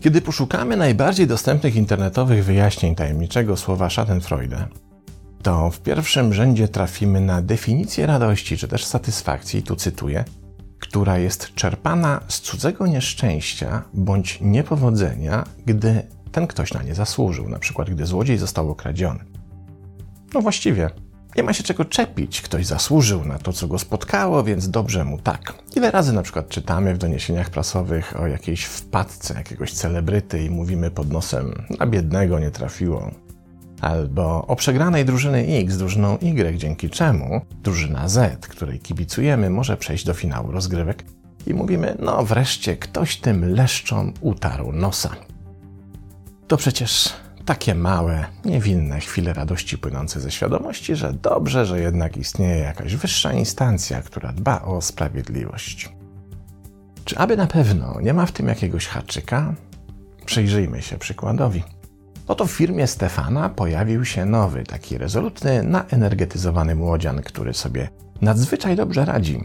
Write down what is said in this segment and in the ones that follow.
Kiedy poszukamy najbardziej dostępnych internetowych wyjaśnień tajemniczego słowa Schadenfreude, to w pierwszym rzędzie trafimy na definicję radości czy też satysfakcji, tu cytuję, która jest czerpana z cudzego nieszczęścia bądź niepowodzenia, gdy ten ktoś na nie zasłużył, na przykład gdy złodziej został okradziony. No właściwie, nie ma się czego czepić, ktoś zasłużył na to, co go spotkało, więc dobrze mu tak. Ile razy na przykład czytamy w doniesieniach prasowych o jakiejś wpadce jakiegoś celebryty i mówimy pod nosem, na biednego nie trafiło. Albo o przegranej drużyny X drużyną Y, dzięki czemu drużyna Z, której kibicujemy, może przejść do finału rozgrywek i mówimy, no wreszcie ktoś tym leszczom utarł nosa. To przecież takie małe, niewinne chwile radości płynące ze świadomości, że dobrze, że jednak istnieje jakaś wyższa instancja, która dba o sprawiedliwość. Czy aby na pewno nie ma w tym jakiegoś haczyka? Przyjrzyjmy się przykładowi. Oto w firmie Stefana pojawił się nowy, taki rezolutny, naenergetyzowany młodzian, który sobie nadzwyczaj dobrze radzi.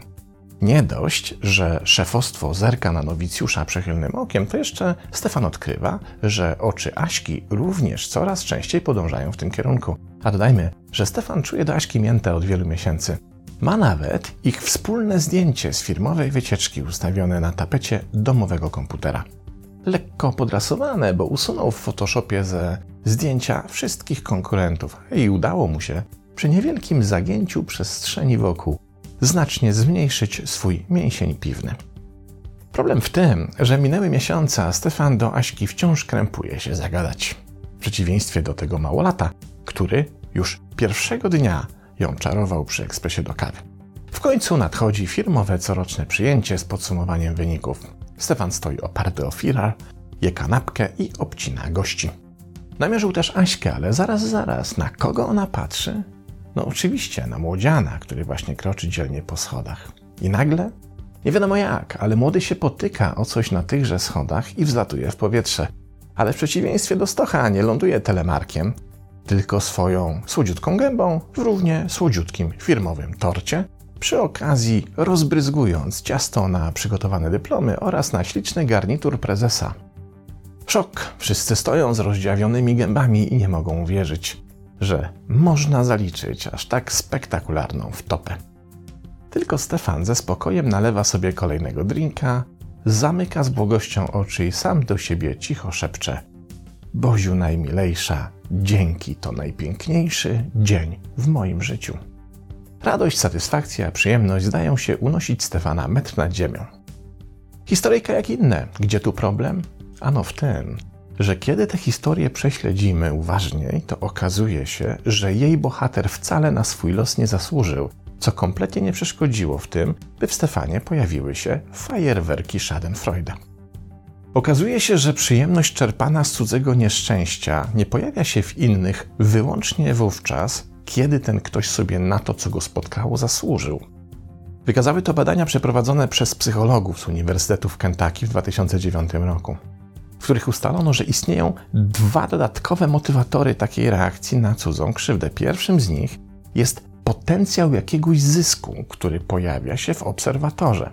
Nie dość, że szefostwo zerka na nowicjusza przychylnym okiem, to jeszcze Stefan odkrywa, że oczy Aśki również coraz częściej podążają w tym kierunku. A dodajmy, że Stefan czuje do Aśki miętę od wielu miesięcy. Ma nawet ich wspólne zdjęcie z firmowej wycieczki ustawione na tapecie domowego komputera. Lekko podrasowane, bo usunął w Photoshopie ze zdjęcia wszystkich konkurentów i udało mu się przy niewielkim zagięciu przestrzeni wokół znacznie zmniejszyć swój mięsień piwny. Problem w tym, że minęły miesiące, a Stefan do Aśki wciąż krępuje się zagadać. W przeciwieństwie do tego małolata, który już pierwszego dnia ją czarował przy ekspresie do kawy. W końcu nadchodzi firmowe coroczne przyjęcie z podsumowaniem wyników. Stefan stoi oparty o firar, je kanapkę i obcina gości. Namierzył też Aśkę, ale zaraz, zaraz, na kogo ona patrzy? No oczywiście, na młodziana, który właśnie kroczy dzielnie po schodach. I nagle, nie wiadomo jak, ale młody się potyka o coś na tychże schodach i wzlatuje w powietrze. Ale w przeciwieństwie do Stocha nie ląduje telemarkiem, tylko swoją słodziutką gębą w równie słodziutkim firmowym torcie, przy okazji rozbryzgując ciasto na przygotowane dyplomy oraz na śliczny garnitur prezesa. Szok! Wszyscy stoją z rozdziawionymi gębami i nie mogą uwierzyć że można zaliczyć aż tak spektakularną wtopę. Tylko Stefan ze spokojem nalewa sobie kolejnego drinka, zamyka z błogością oczy i sam do siebie cicho szepcze: Boziu najmilejsza, dzięki to najpiękniejszy dzień w moim życiu. Radość, satysfakcja, przyjemność zdają się unosić Stefana metr nad ziemią. Historyjka jak inne. Gdzie tu problem? Ano w tym, że kiedy te historie prześledzimy uważniej, to okazuje się, że jej bohater wcale na swój los nie zasłużył, co kompletnie nie przeszkodziło w tym, by w Stefanie pojawiły się fajerwerki Schadenfreude. Okazuje się, że przyjemność czerpana z cudzego nieszczęścia nie pojawia się w innych wyłącznie wówczas, kiedy ten ktoś sobie na to, co go spotkało, zasłużył. Wykazały to badania przeprowadzone przez psychologów z Uniwersytetu w Kentucky w 2009 roku w których ustalono, że istnieją dwa dodatkowe motywatory takiej reakcji na cudzą krzywdę. Pierwszym z nich jest potencjał jakiegoś zysku, który pojawia się w obserwatorze.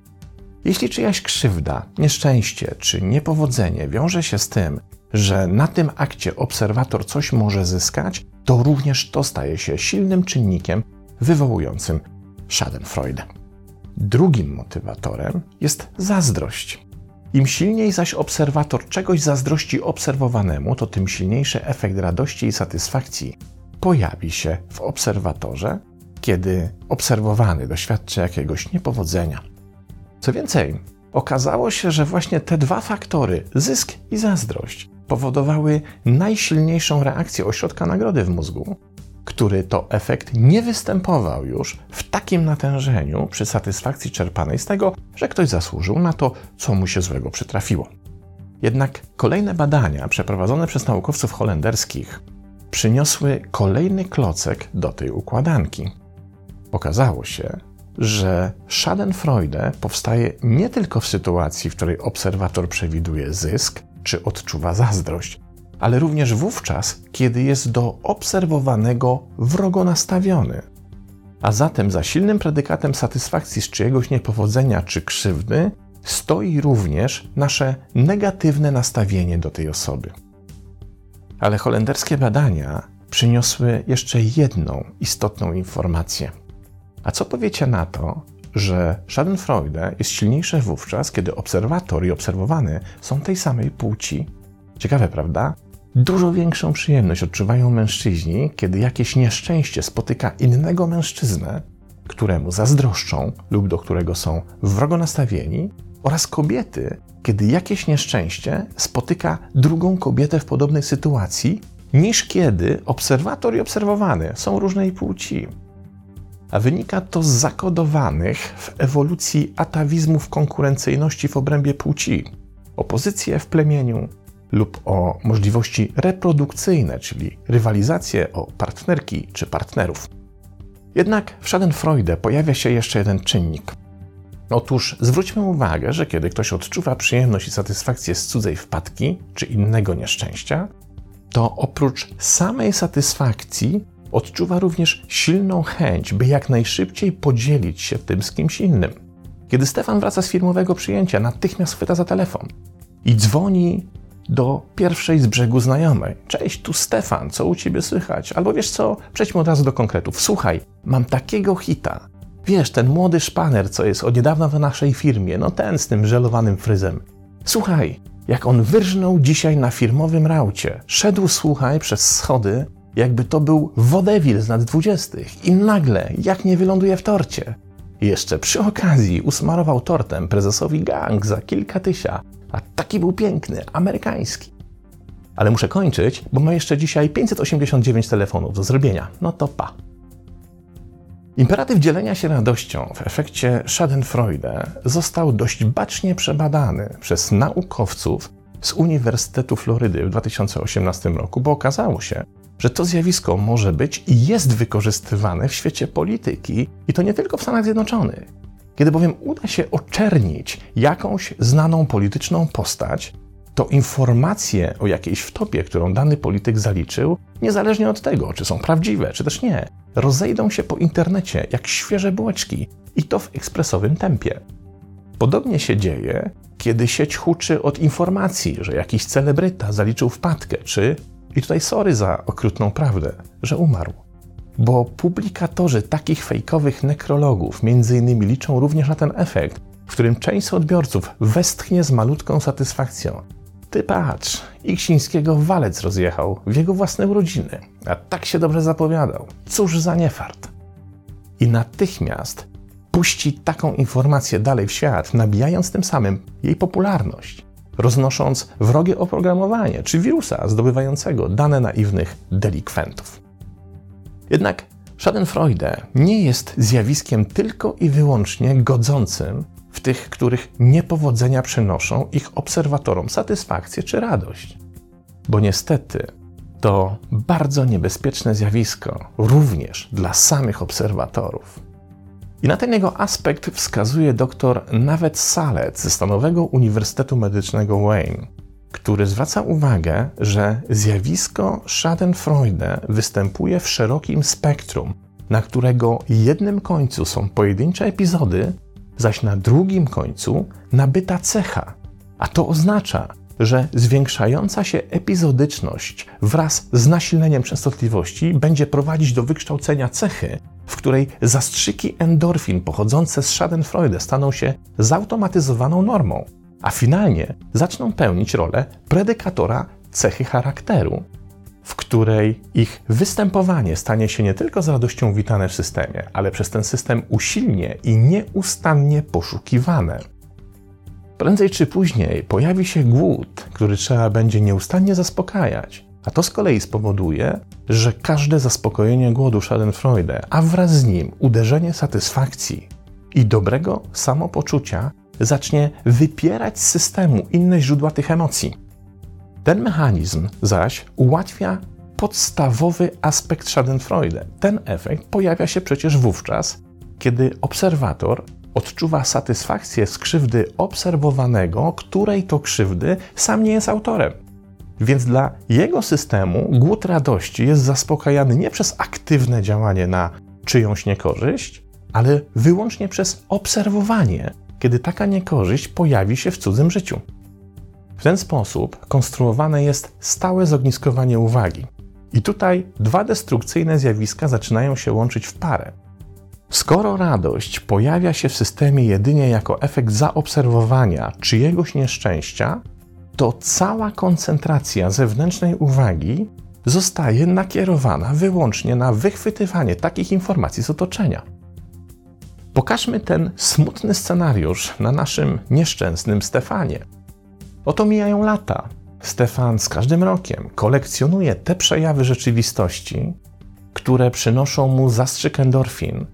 Jeśli czyjaś krzywda, nieszczęście czy niepowodzenie wiąże się z tym, że na tym akcie obserwator coś może zyskać, to również to staje się silnym czynnikiem wywołującym Schadenfreude. Drugim motywatorem jest zazdrość. Im silniej zaś obserwator czegoś zazdrości obserwowanemu, to tym silniejszy efekt radości i satysfakcji pojawi się w obserwatorze, kiedy obserwowany doświadczy jakiegoś niepowodzenia. Co więcej, okazało się, że właśnie te dwa faktory, zysk i zazdrość, powodowały najsilniejszą reakcję ośrodka nagrody w mózgu, który to efekt nie występował już w takim natężeniu przy satysfakcji czerpanej z tego, że ktoś zasłużył na to, co mu się złego przytrafiło. Jednak kolejne badania przeprowadzone przez naukowców holenderskich przyniosły kolejny klocek do tej układanki. Okazało się, że Schadenfreude powstaje nie tylko w sytuacji, w której obserwator przewiduje zysk czy odczuwa zazdrość, ale również wówczas, kiedy jest do obserwowanego wrogo nastawiony. A zatem za silnym predykatem satysfakcji z czyjegoś niepowodzenia czy krzywdy stoi również nasze negatywne nastawienie do tej osoby. Ale holenderskie badania przyniosły jeszcze jedną istotną informację. A co powiecie na to, że Schadenfreude jest silniejsze wówczas, kiedy obserwator i obserwowany są tej samej płci? Ciekawe, prawda? Dużo większą przyjemność odczuwają mężczyźni, kiedy jakieś nieszczęście spotyka innego mężczyznę, któremu zazdroszczą lub do którego są wrogo nastawieni, oraz kobiety, kiedy jakieś nieszczęście spotyka drugą kobietę w podobnej sytuacji, niż kiedy obserwator i obserwowany są różnej płci. A wynika to z zakodowanych w ewolucji atawizmów konkurencyjności w obrębie płci, opozycje w plemieniu lub o możliwości reprodukcyjne, czyli rywalizację o partnerki czy partnerów. Jednak w Schadenfreude pojawia się jeszcze jeden czynnik – Otóż zwróćmy uwagę, że kiedy ktoś odczuwa przyjemność i satysfakcję z cudzej wpadki czy innego nieszczęścia, to oprócz samej satysfakcji odczuwa również silną chęć, by jak najszybciej podzielić się tym z kimś innym. Kiedy Stefan wraca z firmowego przyjęcia, natychmiast chwyta za telefon i dzwoni do pierwszej z brzegu znajomej. Cześć, tu Stefan, co u ciebie słychać? Albo wiesz co, przejdźmy od razu do konkretów. Słuchaj, mam takiego hita. Wiesz, ten młody szpaner, co jest od niedawna w naszej firmie, no ten z tym żelowanym fryzem. Słuchaj, jak on wyrżnął dzisiaj na firmowym raucie. Szedł, słuchaj, przez schody, jakby to był wodewil z lat dwudziestych i nagle, jak nie wyląduje w torcie. Jeszcze przy okazji usmarował tortem prezesowi gang za kilka tysia, a taki był piękny, amerykański. Ale muszę kończyć, bo ma jeszcze dzisiaj 589 telefonów do zrobienia. No to pa. Imperatyw dzielenia się radością w efekcie Schadenfreude został dość bacznie przebadany przez naukowców z Uniwersytetu Florydy w 2018 roku, bo okazało się, że to zjawisko może być i jest wykorzystywane w świecie polityki i to nie tylko w Stanach Zjednoczonych. Kiedy bowiem uda się oczernić jakąś znaną polityczną postać, to informacje o jakiejś wtopie, którą dany polityk zaliczył, niezależnie od tego, czy są prawdziwe, czy też nie, rozejdą się po internecie jak świeże bułeczki i to w ekspresowym tempie. Podobnie się dzieje, kiedy sieć huczy od informacji, że jakiś celebryta zaliczył wpadkę, czy, i tutaj sorry za okrutną prawdę, że umarł. Bo publikatorzy takich fejkowych nekrologów między innymi liczą również na ten efekt, w którym część odbiorców westchnie z malutką satysfakcją, ty patrz, Iksińskiego walec rozjechał w jego własne urodziny, a tak się dobrze zapowiadał. Cóż za niefart. I natychmiast puści taką informację dalej w świat, nabijając tym samym jej popularność, roznosząc wrogie oprogramowanie czy wirusa zdobywającego dane naiwnych delikwentów. Jednak Schadenfreude nie jest zjawiskiem tylko i wyłącznie godzącym w tych, których niepowodzenia przynoszą ich obserwatorom satysfakcję czy radość. Bo niestety to bardzo niebezpieczne zjawisko również dla samych obserwatorów. I na ten jego aspekt wskazuje dr Nawet Salec ze Stanowego Uniwersytetu Medycznego Wayne, który zwraca uwagę, że zjawisko Schadenfreude występuje w szerokim spektrum, na którego jednym końcu są pojedyncze epizody, zaś na drugim końcu nabyta cecha, a to oznacza, że zwiększająca się epizodyczność wraz z nasileniem częstotliwości będzie prowadzić do wykształcenia cechy, w której zastrzyki endorfin pochodzące z Schadenfreude staną się zautomatyzowaną normą, a finalnie zaczną pełnić rolę predykatora cechy charakteru, w której ich występowanie stanie się nie tylko z radością witane w systemie, ale przez ten system usilnie i nieustannie poszukiwane. Prędzej czy później pojawi się głód, który trzeba będzie nieustannie zaspokajać, a to z kolei spowoduje, że każde zaspokojenie głodu Schadenfreude, a wraz z nim uderzenie satysfakcji i dobrego samopoczucia zacznie wypierać z systemu inne źródła tych emocji ten mechanizm zaś ułatwia podstawowy aspekt Schadenfreude. Ten efekt pojawia się przecież wówczas, kiedy obserwator odczuwa satysfakcję z krzywdy obserwowanego, której to krzywdy sam nie jest autorem. Więc dla jego systemu głód radości jest zaspokajany nie przez aktywne działanie na czyjąś niekorzyść, ale wyłącznie przez obserwowanie, kiedy taka niekorzyść pojawi się w cudzym życiu. W ten sposób konstruowane jest stałe zogniskowanie uwagi. I tutaj dwa destrukcyjne zjawiska zaczynają się łączyć w parę. Skoro radość pojawia się w systemie jedynie jako efekt zaobserwowania czyjegoś nieszczęścia, to cała koncentracja zewnętrznej uwagi zostaje nakierowana wyłącznie na wychwytywanie takich informacji z otoczenia. Pokażmy ten smutny scenariusz na naszym nieszczęsnym Stefanie. Oto mijają lata. Stefan z każdym rokiem kolekcjonuje te przejawy rzeczywistości, które przynoszą mu zastrzyk endorfin,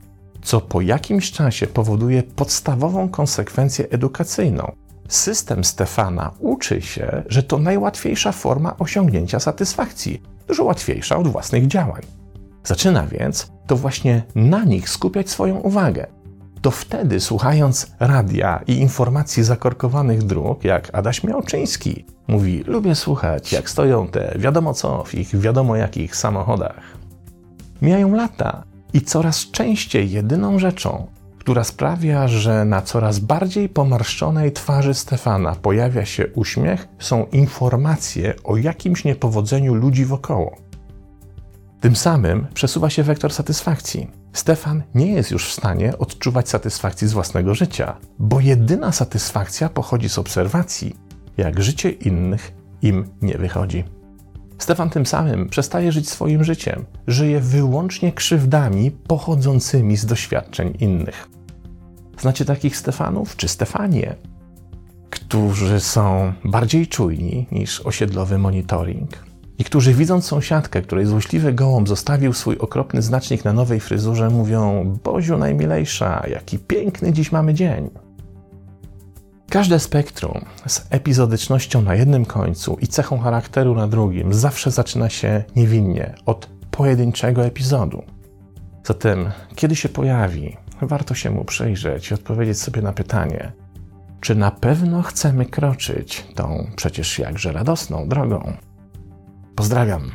co po jakimś czasie powoduje podstawową konsekwencję edukacyjną. System Stefana uczy się, że to najłatwiejsza forma osiągnięcia satysfakcji, dużo łatwiejsza od własnych działań. Zaczyna więc to właśnie na nich skupiać swoją uwagę. To wtedy, słuchając radia i informacji zakorkowanych dróg, jak Adaś Miałczyński mówi: Lubię słuchać, jak stoją te wiadomo co w ich wiadomo jakich samochodach. Mijają lata i coraz częściej jedyną rzeczą, która sprawia, że na coraz bardziej pomarszczonej twarzy Stefana pojawia się uśmiech, są informacje o jakimś niepowodzeniu ludzi wokoło. Tym samym przesuwa się wektor satysfakcji. Stefan nie jest już w stanie odczuwać satysfakcji z własnego życia, bo jedyna satysfakcja pochodzi z obserwacji, jak życie innych im nie wychodzi. Stefan tym samym przestaje żyć swoim życiem, żyje wyłącznie krzywdami pochodzącymi z doświadczeń innych. Znacie takich Stefanów czy Stefanie, którzy są bardziej czujni niż osiedlowy monitoring i którzy widząc sąsiadkę, której złośliwy gołąb zostawił swój okropny znacznik na nowej fryzurze, mówią: Boziu najmilejsza, jaki piękny dziś mamy dzień. Każde spektrum z epizodycznością na jednym końcu i cechą charakteru na drugim zawsze zaczyna się niewinnie, od pojedynczego epizodu. Zatem, kiedy się pojawi, warto się mu przyjrzeć i odpowiedzieć sobie na pytanie, czy na pewno chcemy kroczyć tą przecież jakże radosną drogą. Pozdrawiam.